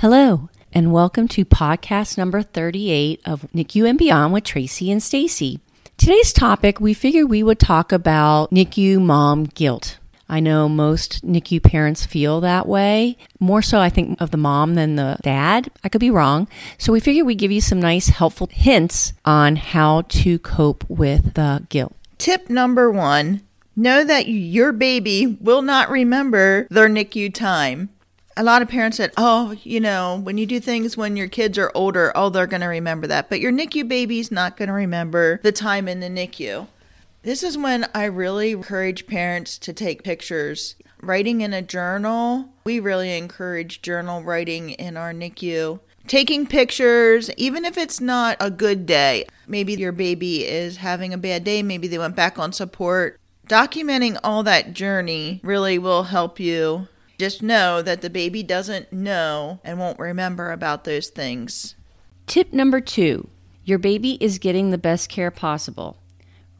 Hello, and welcome to podcast number 38 of NICU and Beyond with Tracy and Stacy. Today's topic, we figured we would talk about NICU mom guilt. I know most NICU parents feel that way. More so, I think, of the mom than the dad. I could be wrong. So, we figured we'd give you some nice, helpful hints on how to cope with the guilt. Tip number one know that your baby will not remember their NICU time. A lot of parents said, oh, you know, when you do things when your kids are older, oh, they're going to remember that. But your NICU baby's not going to remember the time in the NICU. This is when I really encourage parents to take pictures. Writing in a journal, we really encourage journal writing in our NICU. Taking pictures, even if it's not a good day. Maybe your baby is having a bad day, maybe they went back on support. Documenting all that journey really will help you just know that the baby doesn't know and won't remember about those things. Tip number two your baby is getting the best care possible.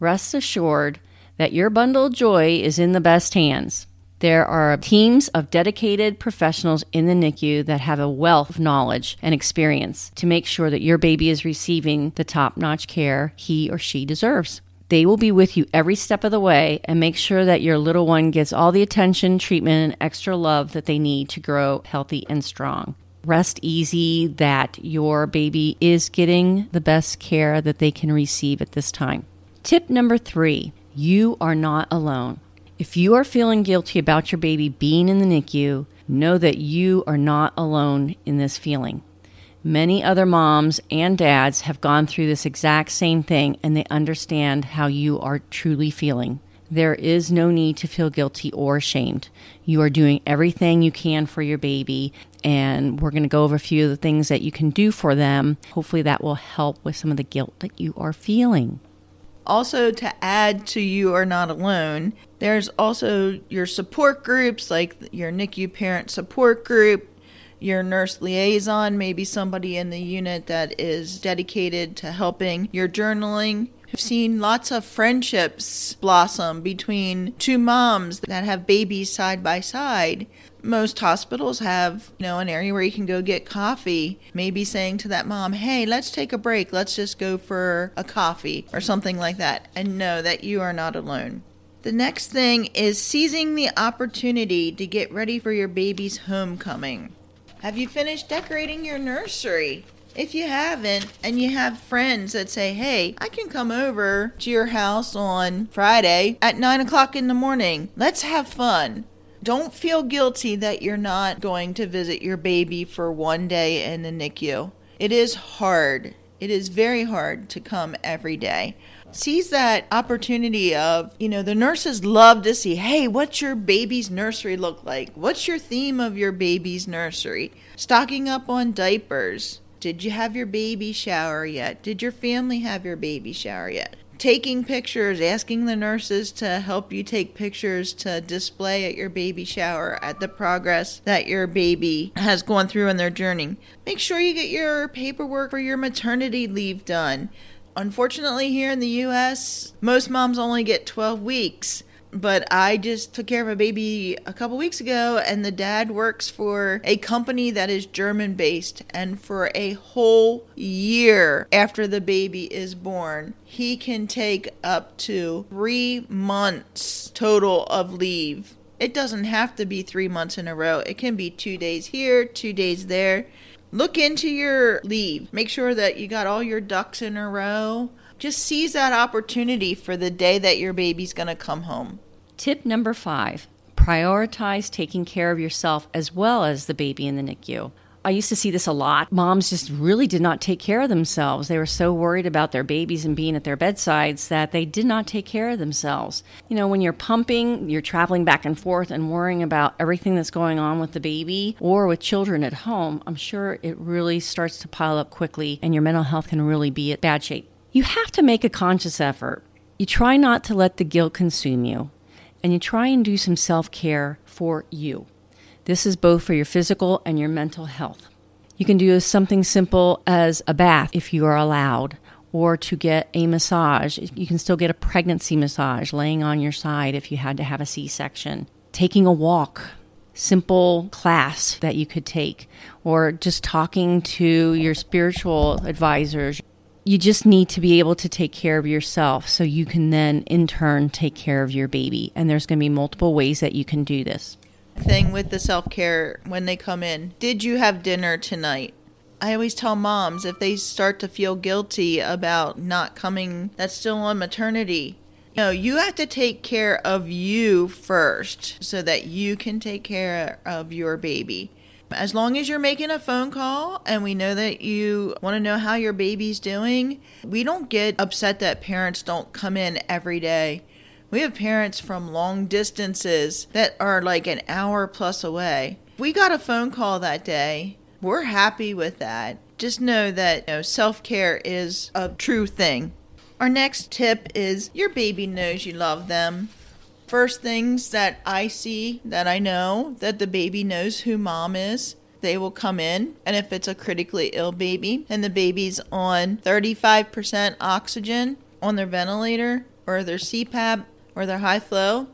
Rest assured that your bundle of joy is in the best hands. There are teams of dedicated professionals in the NICU that have a wealth of knowledge and experience to make sure that your baby is receiving the top notch care he or she deserves. They will be with you every step of the way and make sure that your little one gets all the attention, treatment, and extra love that they need to grow healthy and strong. Rest easy that your baby is getting the best care that they can receive at this time. Tip number three you are not alone. If you are feeling guilty about your baby being in the NICU, know that you are not alone in this feeling. Many other moms and dads have gone through this exact same thing and they understand how you are truly feeling. There is no need to feel guilty or ashamed. You are doing everything you can for your baby, and we're going to go over a few of the things that you can do for them. Hopefully, that will help with some of the guilt that you are feeling. Also, to add to You Are Not Alone, there's also your support groups like your NICU parent support group, your nurse liaison, maybe somebody in the unit that is dedicated to helping your journaling. I've seen lots of friendships blossom between two moms that have babies side by side. Most hospitals have, you know, an area where you can go get coffee. Maybe saying to that mom, "Hey, let's take a break. Let's just go for a coffee or something like that." And know that you are not alone. The next thing is seizing the opportunity to get ready for your baby's homecoming. Have you finished decorating your nursery? If you haven't, and you have friends that say, hey, I can come over to your house on Friday at 9 o'clock in the morning, let's have fun. Don't feel guilty that you're not going to visit your baby for one day in the NICU. It is hard. It is very hard to come every day seize that opportunity of, you know, the nurses love to see, hey, what's your baby's nursery look like? What's your theme of your baby's nursery? Stocking up on diapers. Did you have your baby shower yet? Did your family have your baby shower yet? Taking pictures, asking the nurses to help you take pictures to display at your baby shower at the progress that your baby has gone through in their journey. Make sure you get your paperwork for your maternity leave done unfortunately, here in the US, most moms only get 12 weeks. But I just took care of a baby a couple weeks ago, and the dad works for a company that is German based. And for a whole year after the baby is born, he can take up to three months total of leave. It doesn't have to be three months in a row, it can be two days here, two days there. Look into your leave. Make sure that you got all your ducks in a row. Just seize that opportunity for the day that your baby's going to come home. Tip number five prioritize taking care of yourself as well as the baby in the NICU. I used to see this a lot. Moms just really did not take care of themselves. They were so worried about their babies and being at their bedsides that they did not take care of themselves. You know, when you're pumping, you're traveling back and forth and worrying about everything that's going on with the baby or with children at home, I'm sure it really starts to pile up quickly and your mental health can really be at bad shape. You have to make a conscious effort. You try not to let the guilt consume you, and you try and do some self care for you. This is both for your physical and your mental health. You can do something simple as a bath if you are allowed, or to get a massage. You can still get a pregnancy massage laying on your side if you had to have a C section. Taking a walk, simple class that you could take, or just talking to your spiritual advisors. You just need to be able to take care of yourself so you can then, in turn, take care of your baby. And there's going to be multiple ways that you can do this. Thing with the self care when they come in. Did you have dinner tonight? I always tell moms if they start to feel guilty about not coming, that's still on maternity. You No, you have to take care of you first so that you can take care of your baby. As long as you're making a phone call and we know that you want to know how your baby's doing, we don't get upset that parents don't come in every day. We have parents from long distances that are like an hour plus away. We got a phone call that day. We're happy with that. Just know that you know, self care is a true thing. Our next tip is your baby knows you love them. First things that I see that I know that the baby knows who mom is. They will come in, and if it's a critically ill baby and the baby's on 35% oxygen on their ventilator or their CPAP or their high flow,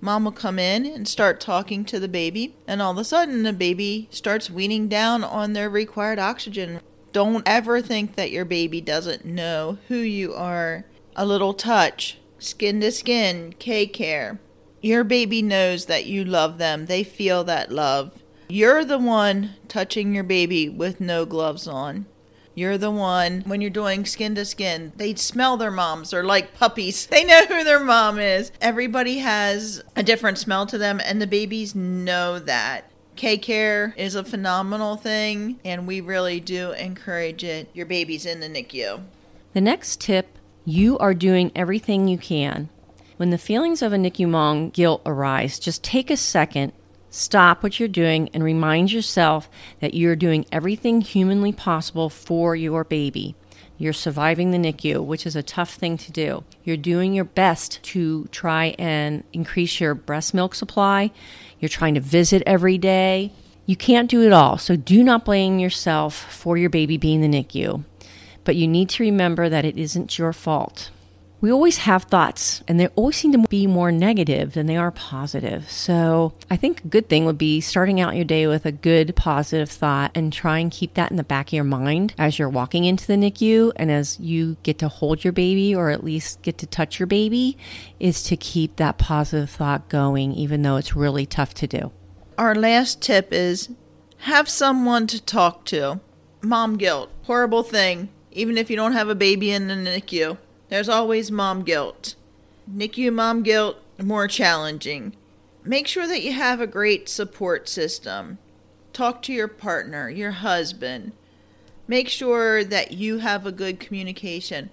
mom will come in and start talking to the baby, and all of a sudden the baby starts weaning down on their required oxygen. Don't ever think that your baby doesn't know who you are. A little touch, skin to skin, K care. Your baby knows that you love them. They feel that love. You're the one touching your baby with no gloves on. You're the one when you're doing skin to skin. They smell their moms. They're like puppies. They know who their mom is. Everybody has a different smell to them, and the babies know that. K Care is a phenomenal thing, and we really do encourage it. Your baby's in the NICU. The next tip you are doing everything you can. When the feelings of a NICU mom guilt arise, just take a second, stop what you're doing, and remind yourself that you're doing everything humanly possible for your baby. You're surviving the NICU, which is a tough thing to do. You're doing your best to try and increase your breast milk supply. You're trying to visit every day. You can't do it all, so do not blame yourself for your baby being the NICU. But you need to remember that it isn't your fault we always have thoughts and they always seem to be more negative than they are positive. So I think a good thing would be starting out your day with a good positive thought and try and keep that in the back of your mind as you're walking into the NICU and as you get to hold your baby or at least get to touch your baby is to keep that positive thought going even though it's really tough to do. Our last tip is have someone to talk to. Mom guilt, horrible thing, even if you don't have a baby in the NICU. There's always mom guilt. NICU mom guilt, more challenging. Make sure that you have a great support system. Talk to your partner, your husband. Make sure that you have a good communication.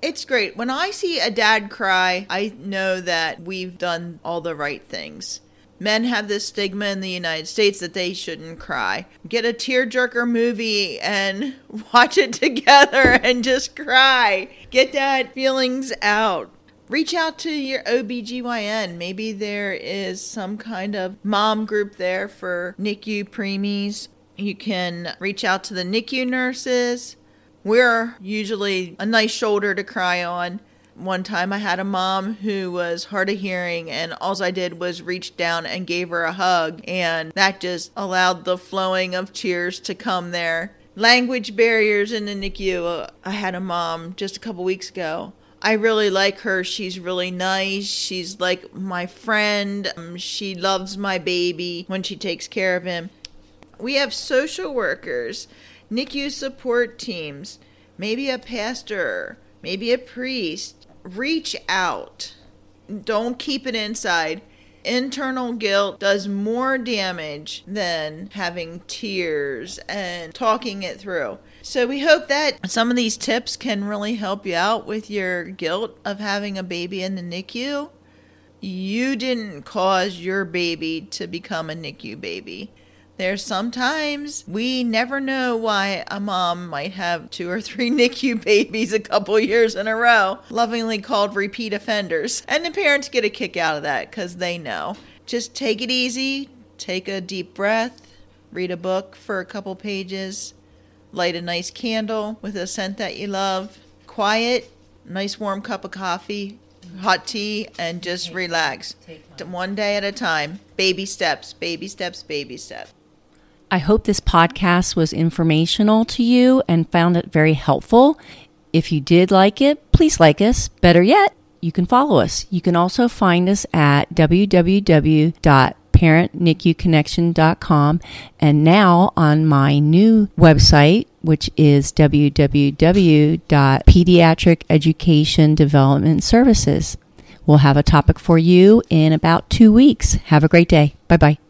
It's great. When I see a dad cry, I know that we've done all the right things. Men have this stigma in the United States that they shouldn't cry. Get a tearjerker movie and watch it together and just cry. Get that feelings out. Reach out to your OBGYN. Maybe there is some kind of mom group there for NICU preemies. You can reach out to the NICU nurses. We're usually a nice shoulder to cry on. One time I had a mom who was hard of hearing, and all I did was reach down and gave her a hug, and that just allowed the flowing of tears to come there. Language barriers in the NICU. I had a mom just a couple weeks ago. I really like her. She's really nice. She's like my friend. Um, she loves my baby when she takes care of him. We have social workers, NICU support teams, maybe a pastor, maybe a priest, reach out. Don't keep it inside. Internal guilt does more damage than having tears and talking it through. So, we hope that some of these tips can really help you out with your guilt of having a baby in the NICU. You didn't cause your baby to become a NICU baby. There's sometimes we never know why a mom might have two or three NICU babies a couple years in a row, lovingly called repeat offenders. And the parents get a kick out of that because they know. Just take it easy, take a deep breath, read a book for a couple pages, light a nice candle with a scent that you love, quiet, nice warm cup of coffee, hot tea, and just relax. One day at a time. Baby steps, baby steps, baby steps. I hope this podcast was informational to you and found it very helpful. If you did like it, please like us. Better yet, you can follow us. You can also find us at www.parentnicuconnection.com and now on my new website, which is www.pediatric education development services. We'll have a topic for you in about two weeks. Have a great day. Bye bye.